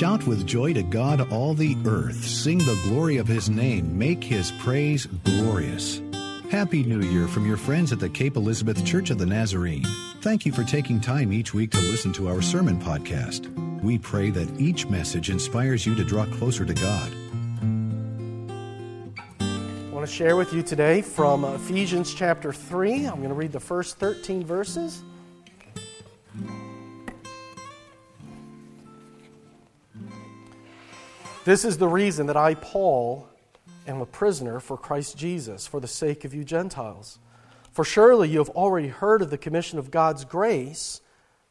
Shout with joy to God, all the earth. Sing the glory of his name. Make his praise glorious. Happy New Year from your friends at the Cape Elizabeth Church of the Nazarene. Thank you for taking time each week to listen to our sermon podcast. We pray that each message inspires you to draw closer to God. I want to share with you today from Ephesians chapter 3. I'm going to read the first 13 verses. This is the reason that I, Paul, am a prisoner for Christ Jesus for the sake of you Gentiles. For surely you have already heard of the commission of God's grace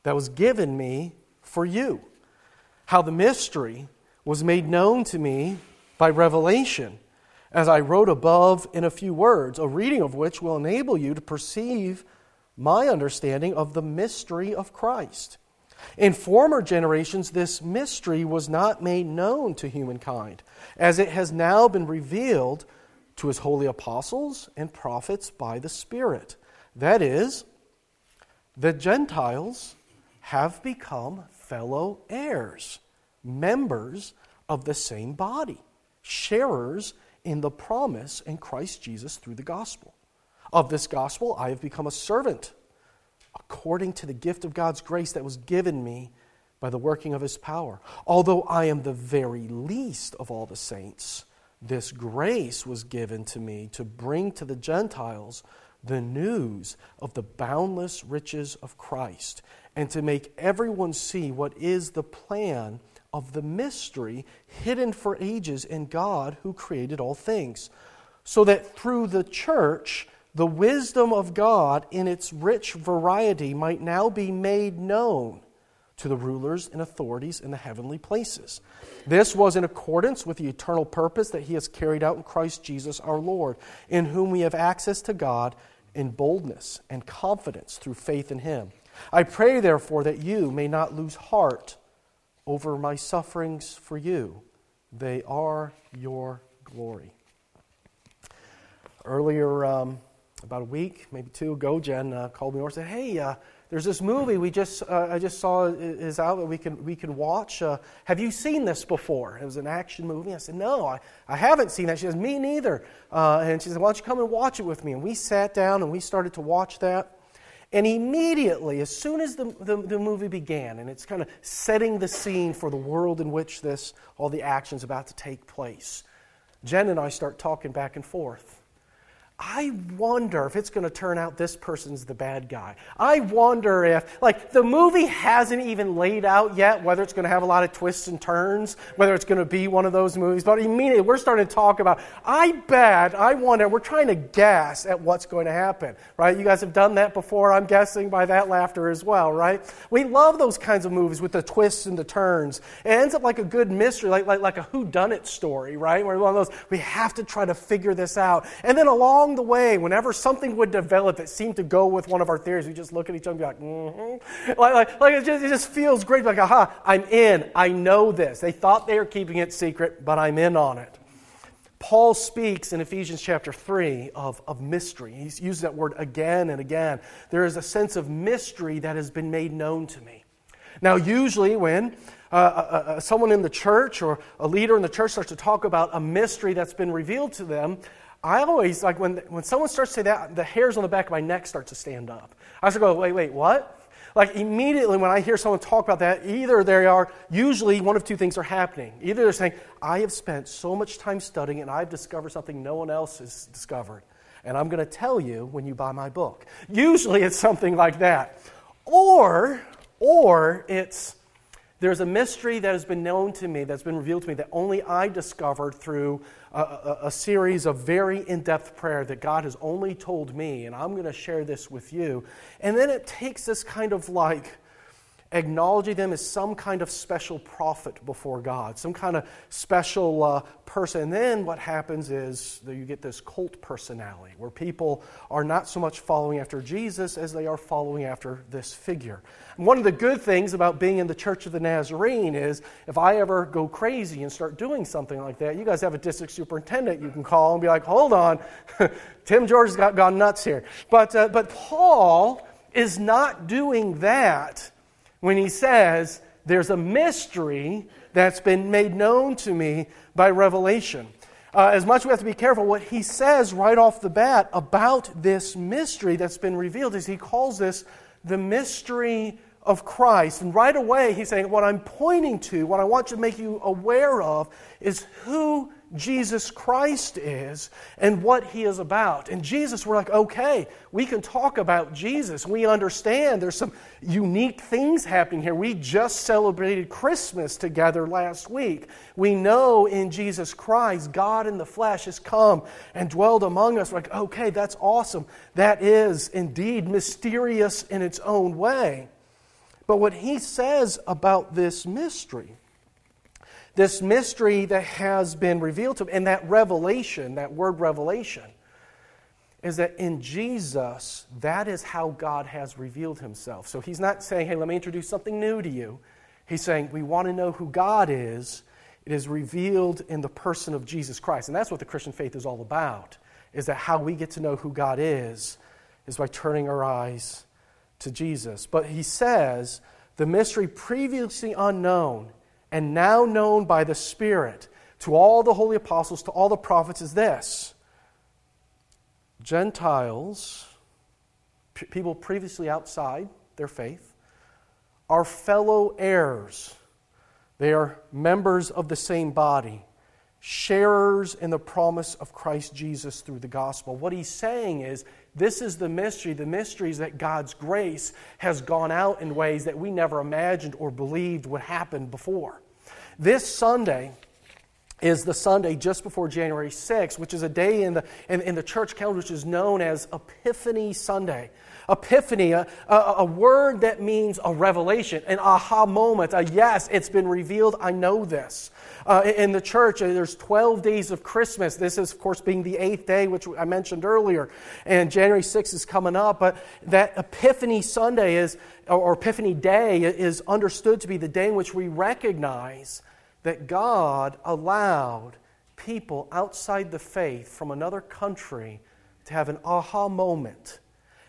that was given me for you, how the mystery was made known to me by revelation, as I wrote above in a few words, a reading of which will enable you to perceive my understanding of the mystery of Christ in former generations, this mystery was not made known to humankind, as it has now been revealed to his holy apostles and prophets by the Spirit. That is, the Gentiles have become fellow heirs, members of the same body, sharers in the promise in Christ Jesus through the gospel. Of this gospel, I have become a servant according to the gift of God's grace that was given me by the working of his power. Although I am the very least of all the saints, this grace was given to me to bring to the Gentiles the news of the boundless riches of Christ and to make everyone see what is the plan of the mystery hidden for ages in God who created all things, so that through the church, the wisdom of God in its rich variety might now be made known to the rulers and authorities in the heavenly places. This was in accordance with the eternal purpose that He has carried out in Christ Jesus our Lord, in whom we have access to God in boldness and confidence through faith in Him. I pray, therefore, that you may not lose heart over my sufferings for you, they are your glory. Earlier, um, about a week, maybe two ago, Jen uh, called me over and said, "Hey, uh, there's this movie we just uh, I just saw is out that we can we can watch. Uh, have you seen this before? It was an action movie." I said, "No, I, I haven't seen that." She says, "Me neither." Uh, and she said, "Why don't you come and watch it with me?" And we sat down and we started to watch that. And immediately, as soon as the, the, the movie began, and it's kind of setting the scene for the world in which this all the action is about to take place, Jen and I start talking back and forth. I wonder if it's going to turn out this person's the bad guy. I wonder if, like, the movie hasn't even laid out yet whether it's going to have a lot of twists and turns, whether it's going to be one of those movies. But immediately we're starting to talk about, I bet, I wonder, we're trying to guess at what's going to happen, right? You guys have done that before, I'm guessing by that laughter as well, right? We love those kinds of movies with the twists and the turns. It ends up like a good mystery, like, like, like a whodunit story, right? Where one of those, we have to try to figure this out. And then along along the way, whenever something would develop that seemed to go with one of our theories, we just look at each other and be like, mm-hmm. Like, like, like it, just, it just feels great. Like, aha, I'm in. I know this. They thought they were keeping it secret, but I'm in on it. Paul speaks in Ephesians chapter 3 of, of mystery. He uses that word again and again. There is a sense of mystery that has been made known to me. Now, usually, when uh, uh, uh, someone in the church or a leader in the church starts to talk about a mystery that's been revealed to them, I always, like, when, when someone starts to say that, the hairs on the back of my neck start to stand up. I to go, wait, wait, what? Like, immediately when I hear someone talk about that, either they are, usually one of two things are happening. Either they're saying, I have spent so much time studying and I've discovered something no one else has discovered. And I'm going to tell you when you buy my book. Usually it's something like that. Or, or it's, there's a mystery that has been known to me, that's been revealed to me, that only I discovered through a, a, a series of very in depth prayer that God has only told me, and I'm going to share this with you. And then it takes this kind of like, acknowledging them as some kind of special prophet before God, some kind of special uh, person. And then what happens is that you get this cult personality where people are not so much following after Jesus as they are following after this figure. And one of the good things about being in the Church of the Nazarene is if I ever go crazy and start doing something like that, you guys have a district superintendent you can call and be like, hold on, Tim George has got, gone nuts here. But, uh, but Paul is not doing that when he says there's a mystery that's been made known to me by revelation. Uh, as much we have to be careful, what he says right off the bat about this mystery that's been revealed is he calls this the mystery of Christ. And right away, he's saying, What I'm pointing to, what I want to make you aware of, is who Jesus Christ is and what he is about. And Jesus, we're like, okay, we can talk about Jesus. We understand there's some unique things happening here. We just celebrated Christmas together last week. We know in Jesus Christ, God in the flesh has come and dwelled among us. We're like, okay, that's awesome. That is indeed mysterious in its own way. But what he says about this mystery, this mystery that has been revealed to him, and that revelation, that word revelation, is that in Jesus, that is how God has revealed himself. So he's not saying, hey, let me introduce something new to you. He's saying, we want to know who God is. It is revealed in the person of Jesus Christ. And that's what the Christian faith is all about, is that how we get to know who God is is by turning our eyes to Jesus. But he says, the mystery previously unknown and now known by the Spirit to all the holy apostles, to all the prophets, is this Gentiles, p- people previously outside their faith, are fellow heirs. They are members of the same body, sharers in the promise of Christ Jesus through the gospel. What he's saying is this is the mystery. The mystery is that God's grace has gone out in ways that we never imagined or believed would happen before. This Sunday is the Sunday just before January 6th, which is a day in the, in, in the church calendar which is known as Epiphany Sunday. Epiphany, a, a, a, word that means a revelation, an aha moment, a yes, it's been revealed, I know this. Uh, in the church, uh, there's 12 days of Christmas. This is, of course, being the eighth day, which I mentioned earlier. And January 6th is coming up. But that Epiphany Sunday is, or Epiphany Day is understood to be the day in which we recognize that God allowed people outside the faith from another country to have an aha moment.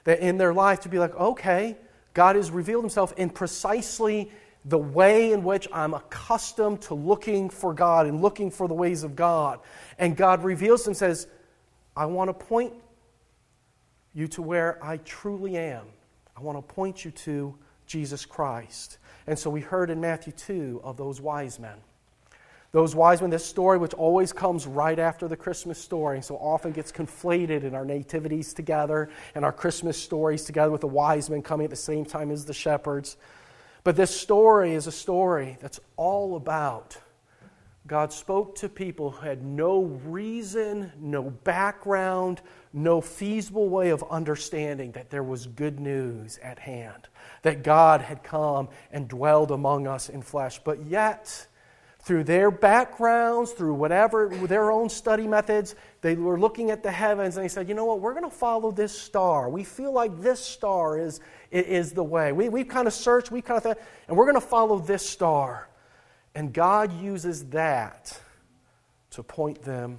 That in their life to be like, okay, God has revealed himself in precisely the way in which I'm accustomed to looking for God and looking for the ways of God. And God reveals and says, I want to point you to where I truly am. I want to point you to Jesus Christ. And so we heard in Matthew 2 of those wise men. Those wise men, this story, which always comes right after the Christmas story, so often gets conflated in our nativities together and our Christmas stories together with the wise men coming at the same time as the shepherds. But this story is a story that's all about God spoke to people who had no reason, no background, no feasible way of understanding that there was good news at hand, that God had come and dwelled among us in flesh. But yet, through their backgrounds, through whatever, their own study methods, they were looking at the heavens and they said, you know what, we're going to follow this star. We feel like this star is, is the way. We, we've kind of searched, we kind of thought, and we're going to follow this star. And God uses that to point them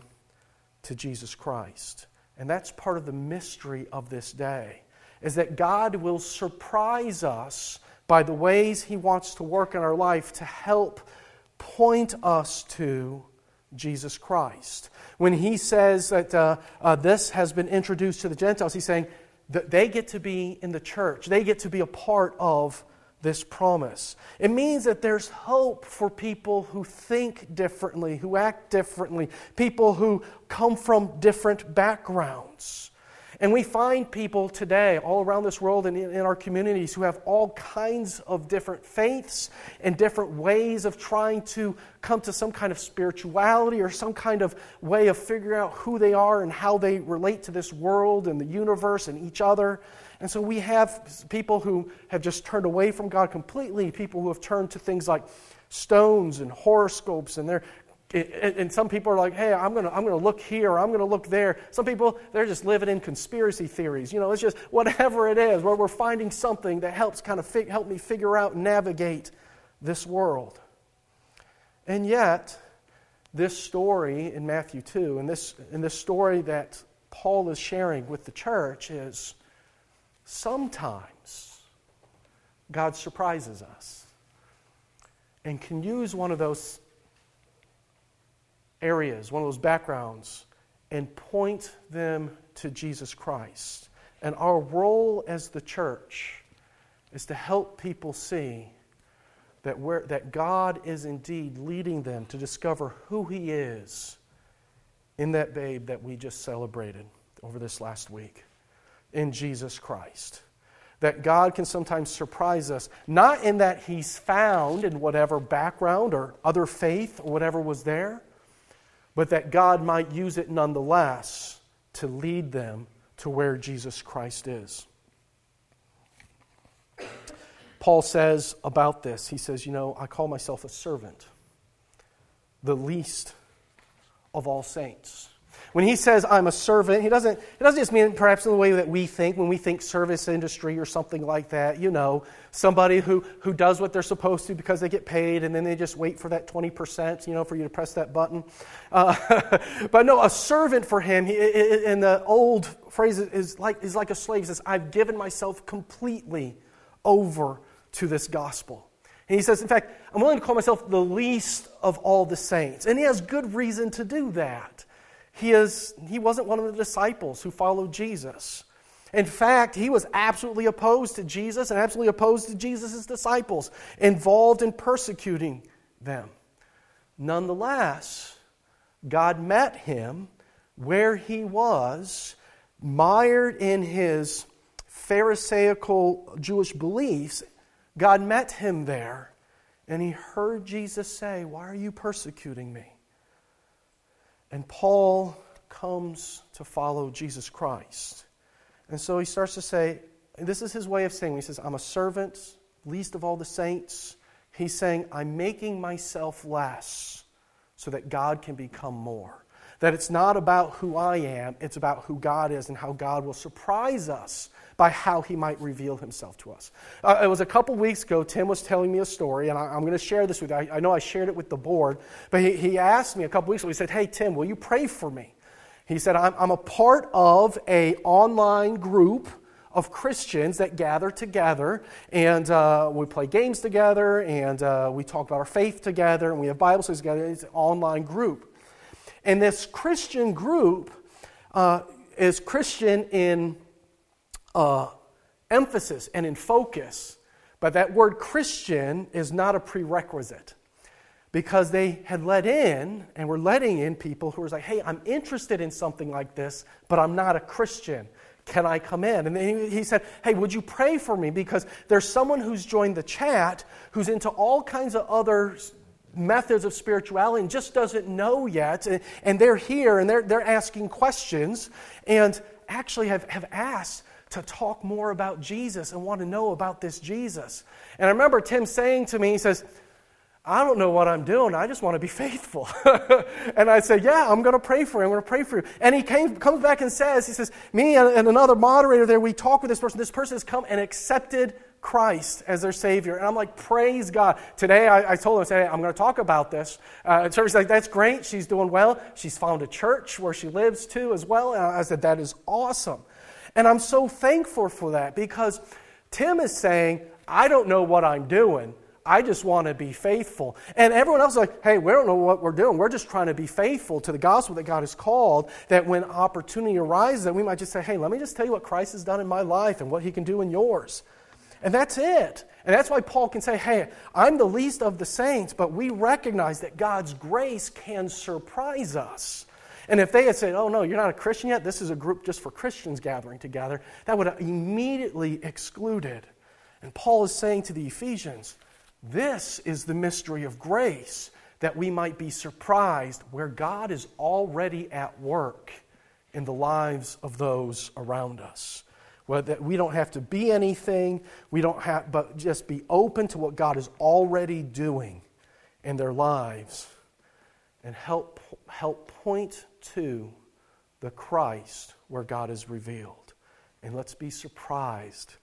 to Jesus Christ. And that's part of the mystery of this day, is that God will surprise us by the ways He wants to work in our life to help point us to Jesus Christ. When he says that uh, uh, this has been introduced to the Gentiles, he's saying that they get to be in the church, they get to be a part of this promise. It means that there's hope for people who think differently, who act differently, people who come from different backgrounds. And we find people today all around this world and in, our communities who have all kinds of different faiths and different ways of trying to come to some kind of spirituality or some kind of way of figuring out who they are and how they relate to this world and the universe and each other. And so we have people who have just turned away from God completely, people who have turned to things like stones and horoscopes, and they're and some people are like, hey, I'm going to I'm going to look here, I'm going to look there. Some people, they're just living in conspiracy theories. You know, it's just whatever it is, where we're finding something that helps kind of fig- help me figure out and navigate this world. And yet, this story in Matthew 2, and this, and this story that Paul is sharing with the church is sometimes God surprises us. and can use one of those areas, one of those backgrounds, and point them to Jesus Christ. And our role as the church is to help people see that, where, that God is indeed leading them to discover who He is in that babe that we just celebrated over this last week in Jesus Christ. That God can sometimes surprise us, not in that He's found in whatever background or other faith or whatever was there, but that God might use it nonetheless to lead them to where Jesus Christ is. Paul says about this, he says, You know, I call myself a servant, the least of all saints. When he says I'm a servant, he doesn't, he doesn't just mean perhaps in the way that we think when we think service industry or something like that. You know, somebody who, who does what they're supposed to because they get paid and then they just wait for that 20%, you know, for you to press that button. Uh, but no, a servant for him, he, in the old phrase, is like, is like a slave. He says, I've given myself completely over to this gospel. And he says, in fact, I'm willing to call myself the least of all the saints. And he has good reason to do that. He, is, he wasn't one of the disciples who followed Jesus. In fact, he was absolutely opposed to Jesus and absolutely opposed to Jesus' disciples, involved in persecuting them. Nonetheless, God met him where he was, mired in his Pharisaical Jewish beliefs. God met him there, and he heard Jesus say, Why are you persecuting me? And Paul comes to follow Jesus Christ. And so he starts to say, this is his way of saying, he says, I'm a servant, least of all the saints. He's saying, I'm making myself less so that God can become more. That it's not about who I am, it's about who God is and how God will surprise us by how he might reveal himself to us. Uh, it was a couple weeks ago, Tim was telling me a story, and I, am going to share this with you. I, I, know I shared it with the board, but he, he asked me a couple weeks ago, he said, Hey, Tim, will you pray for me? He said, I'm, I'm a part of a online group of Christians that gather together and uh, we play games together and uh, we talk about our faith together and we have Bible studies together. It's an online group. And this Christian group uh, is Christian in uh, emphasis and in focus. But that word Christian is not a prerequisite because they had let in and were letting in people who were like, hey, I'm interested in something like this, but I'm not a Christian. Can I come in? And then he said, Hey, would you pray for me? Because there's someone who's joined the chat who's into all kinds of other methods of spirituality and just doesn't know yet. And they're here and they're, they're asking questions and actually have, have asked to talk more about Jesus and want to know about this Jesus. And I remember Tim saying to me, he says, I don't know what I'm doing. I just want to be faithful. and I said, Yeah, I'm going to pray for you. I'm going to pray for you. And he came, comes back and says, He says, Me and another moderator there, we talked with this person. This person has come and accepted Christ as their Savior. And I'm like, Praise God. Today I, I told her, I said, hey, I'm going to talk about this. Uh, so he's like, That's great. She's doing well. She's found a church where she lives too as well. And I said, That is awesome. And I'm so thankful for that because Tim is saying, I don't know what I'm doing. I just want to be faithful. And everyone else is like, hey, we don't know what we're doing. We're just trying to be faithful to the gospel that God has called, that when opportunity arises, that we might just say, hey, let me just tell you what Christ has done in my life and what he can do in yours. And that's it. And that's why Paul can say, hey, I'm the least of the saints, but we recognize that God's grace can surprise us. And if they had said, oh, no, you're not a Christian yet, this is a group just for Christians gathering together, that would have immediately excluded. And Paul is saying to the Ephesians, this is the mystery of grace, that we might be surprised where God is already at work in the lives of those around us. Well, that we don't have to be anything, we don't have, but just be open to what God is already doing in their lives and help, help point to the Christ where God is revealed. And let's be surprised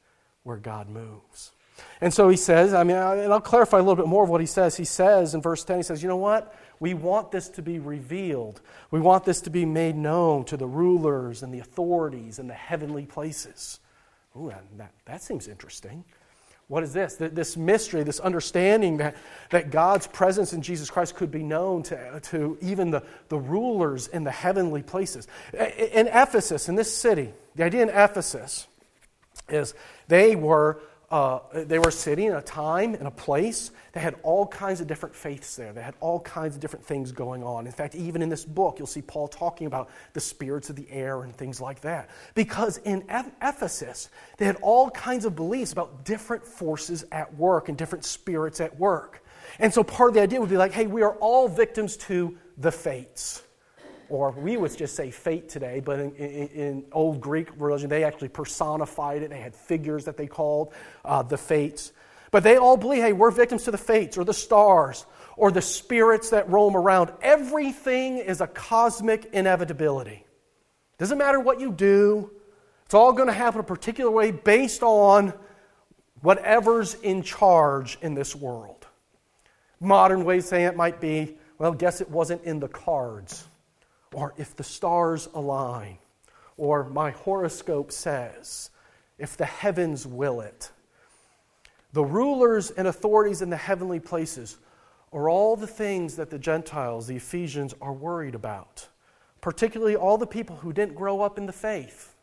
where God moves. And so he says, I mean, and I'll clarify a little bit more of what he says. He says in verse 10, he says, You know what? We want this to be revealed. We want this to be made known to the rulers and the authorities and the heavenly places. Ooh, that, that seems interesting. What is this? This mystery, this understanding that, that God's presence in Jesus Christ could be known to, to even the, the rulers in the heavenly places. In Ephesus, in this city, the idea in Ephesus is they were uh, they were sitting in a time and a place that had all kinds of different faiths there. They had all kinds of different things going on. In fact, even in this book, you'll see Paul talking about the spirits of the air and things like that. Because in Ephesus, they had all kinds of beliefs about different forces at work and different spirits at work. And so part of the idea would be like, hey, we are all victims to the fates or we would just say fate today, but in, in, in, old Greek religion, they actually personified it. They had figures that they called uh, the fates. But they all believe, hey, we're victims to the fates or the stars or the spirits that roam around. Everything is a cosmic inevitability. Doesn't matter what you do, it's all going to happen a particular way based on whatever's in charge in this world. Modern ways saying it might be, well, guess it wasn't in the cards or if the stars align, or my horoscope says, if the heavens will it. The rulers and authorities in the heavenly places are all the things that the Gentiles, the Ephesians, are worried about, particularly all the people who didn't grow up in the faith.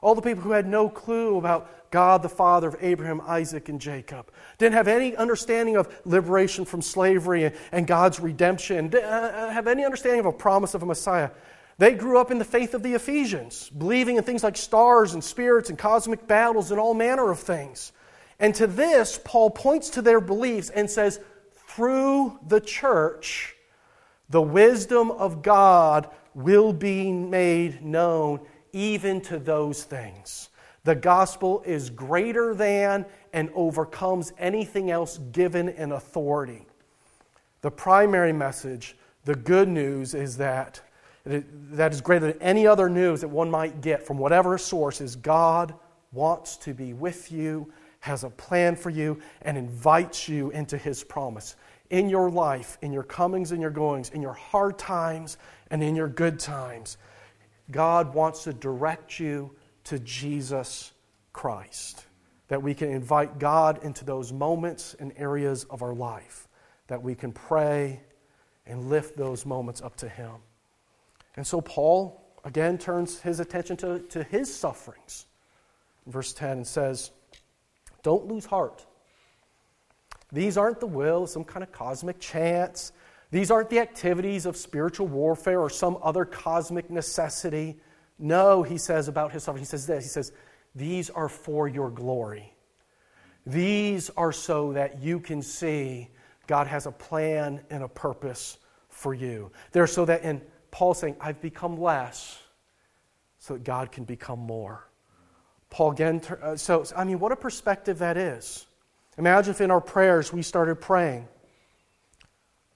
All the people who had no clue about God, the Father of Abraham, Isaac, and Jacob. Didn't have any understanding of liberation from slavery and God's redemption. Didn't uh, uh, have any understanding of a promise of a Messiah. They grew up in the faith of the Ephesians, believing in things like stars and spirits and cosmic battles and all manner of things. And to this, Paul points to their beliefs and says, through the church, the wisdom of God will be made known even to those things. The gospel is greater than and overcomes anything else given in authority. The primary message, the good news, is that that is greater than any other news that one might get from whatever source is God wants to be with you, has a plan for you, and invites you into his promise. In your life, in your comings and your goings, in your hard times and in your good times, God wants to direct you to Jesus Christ. That we can invite God into those moments and areas of our life. That we can pray and lift those moments up to Him. And so Paul again turns his attention to, to his sufferings. Verse 10 and says, Don't lose heart. These aren't the will of some kind of cosmic chance. These aren't the activities of spiritual warfare or some other cosmic necessity. No, he says about his suffering. He says this He says, These are for your glory. These are so that you can see God has a plan and a purpose for you. They're so that in Paul saying, I've become less so that God can become more. Paul again, uh, so, I mean, what a perspective that is. Imagine if in our prayers we started praying,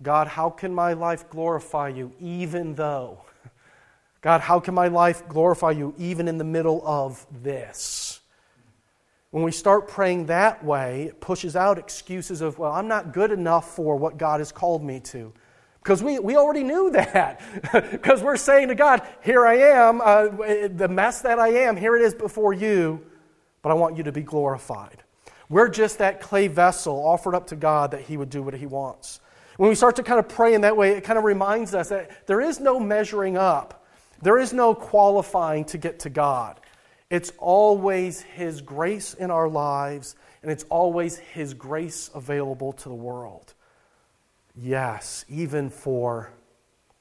God, how can my life glorify you even though? God, how can my life glorify you even in the middle of this? When we start praying that way, it pushes out excuses of, well, I'm not good enough for what God has called me to. Because we, we already knew that. Because we're saying to God, here I am, uh, the mess that I am, here it is before you, but I want you to be glorified. We're just that clay vessel offered up to God that He would do what He wants. When we start to kind of pray in that way, it kind of reminds us that there is no measuring up, there is no qualifying to get to God. It's always His grace in our lives, and it's always His grace available to the world. Yes, even for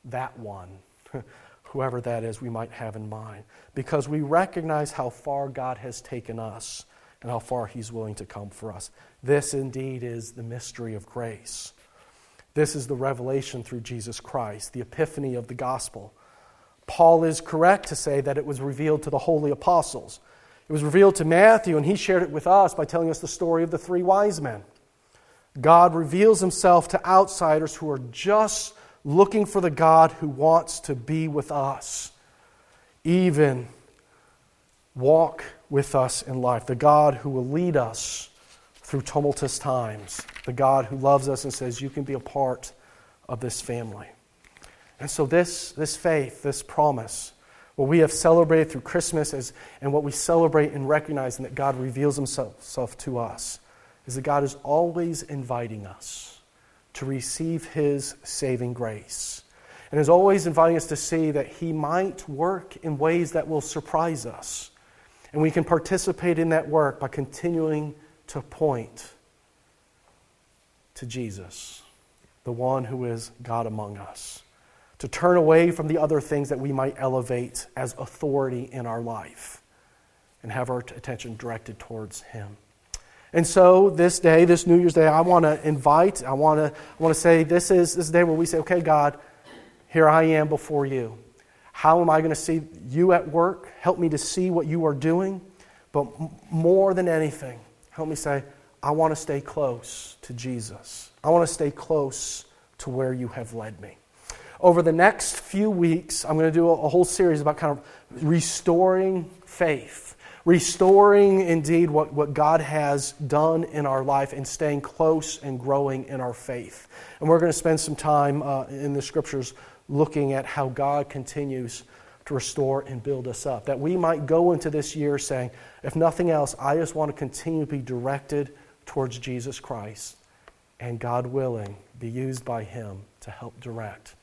that one, whoever that is we might have in mind, because we recognize how far God has taken us and how far He's willing to come for us. This indeed is the mystery of grace. This is the revelation through Jesus Christ, the epiphany of the gospel. Paul is correct to say that it was revealed to the holy apostles. It was revealed to Matthew, and he shared it with us by telling us the story of the three wise men. God reveals himself to outsiders who are just looking for the God who wants to be with us, even walk with us in life, the God who will lead us through tumultuous times, the God who loves us and says, You can be a part of this family. And so, this, this faith, this promise, what we have celebrated through Christmas is, and what we celebrate in recognizing that God reveals himself to us is that God is always inviting us to receive His saving grace. And is always inviting us to see that He might work in ways that will surprise us. And we can participate in that work by continuing to point to Jesus, the one who is God among us. To turn away from the other things that we might elevate as authority in our life and have our attention directed towards Him. And so this day, this New Year's Day, I want to invite, I want to, I want to say this is this day where we say, okay, God, here I am before you. How am I going to see you at work? Help me to see what you are doing. But more than anything, help me say, I want to stay close to Jesus. I want to stay close to where you have led me. Over the next few weeks, I'm going to do a, whole series about kind of restoring faith restoring indeed what, what God has done in our life and staying close and growing in our faith. And we're going to spend some time uh, in the scriptures looking at how God continues to restore and build us up. That we might go into this year saying, if nothing else, I just want to continue to be directed towards Jesus Christ and, God willing, be used by Him to help direct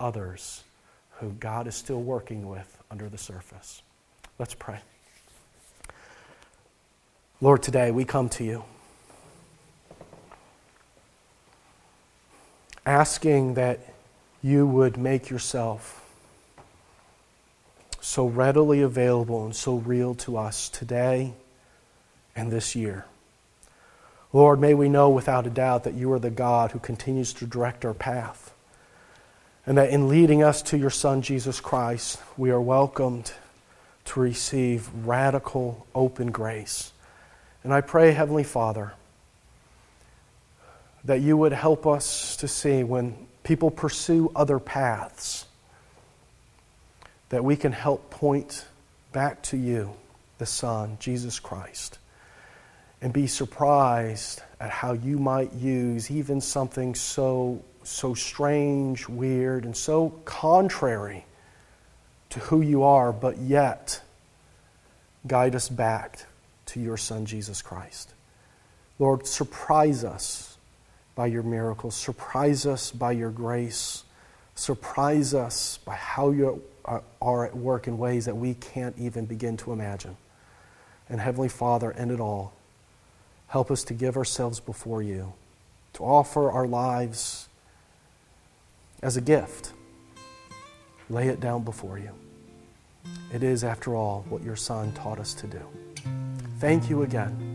others who God is still working with under the surface. Let's pray. Lord, today we come to you asking that you would make yourself so readily available and so real to us today and this year. Lord, may we know without a doubt that you are the God who continues to direct our path. And that in leading us to your Son, Jesus Christ, we are welcomed to receive radical, open grace and I pray, Heavenly Father, that you would help us to see when people pursue other paths, that we can help point back to you, the Son, Jesus Christ, and be surprised at how you might use even something so, so strange, weird, and so contrary to who you are, but yet guide us back to your Son, Jesus Christ. Lord, surprise us by your miracles, surprise us by your grace, surprise us by how you are at work in ways that we can't even begin to imagine. And Heavenly Father, in it all. Help us to give ourselves before you, to offer our lives as a gift. Lay it down before you. It is, after all, what your Son taught us to do. Thank you again.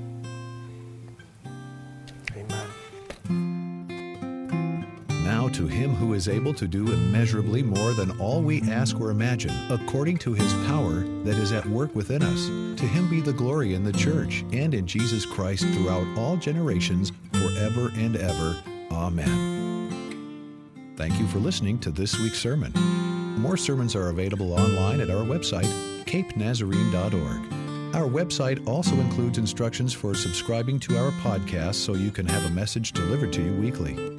To him who is able to do immeasurably more than all we ask or imagine, according to his power that is at work within us. To him be the glory in the church and in Jesus Christ throughout all generations, forever and ever. Amen. Thank you for listening to this week's sermon. More sermons are available online at our website, capenazarene.org. Our website also includes instructions for subscribing to our podcast so you can have a message delivered to you weekly.